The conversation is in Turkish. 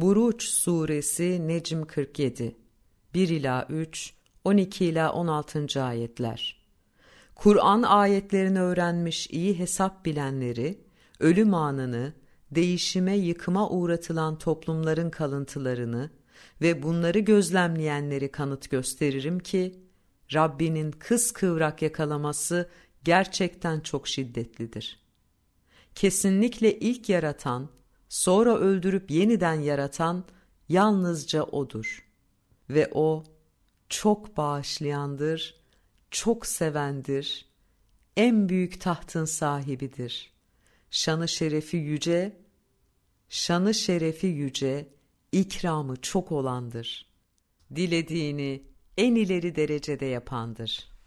Buruç Suresi Necm 47 1 ila 3 12 ila 16. ayetler. Kur'an ayetlerini öğrenmiş iyi hesap bilenleri, ölüm anını, değişime yıkıma uğratılan toplumların kalıntılarını ve bunları gözlemleyenleri kanıt gösteririm ki, Rabbinin kıskıvrak yakalaması gerçekten çok şiddetlidir. Kesinlikle ilk yaratan, sonra öldürüp yeniden yaratan yalnızca O'dur. Ve O çok bağışlayandır, çok sevendir, en büyük tahtın sahibidir. Şanı şerefi yüce, şanı şerefi yüce, ikramı çok olandır. Dilediğini en ileri derecede yapandır.''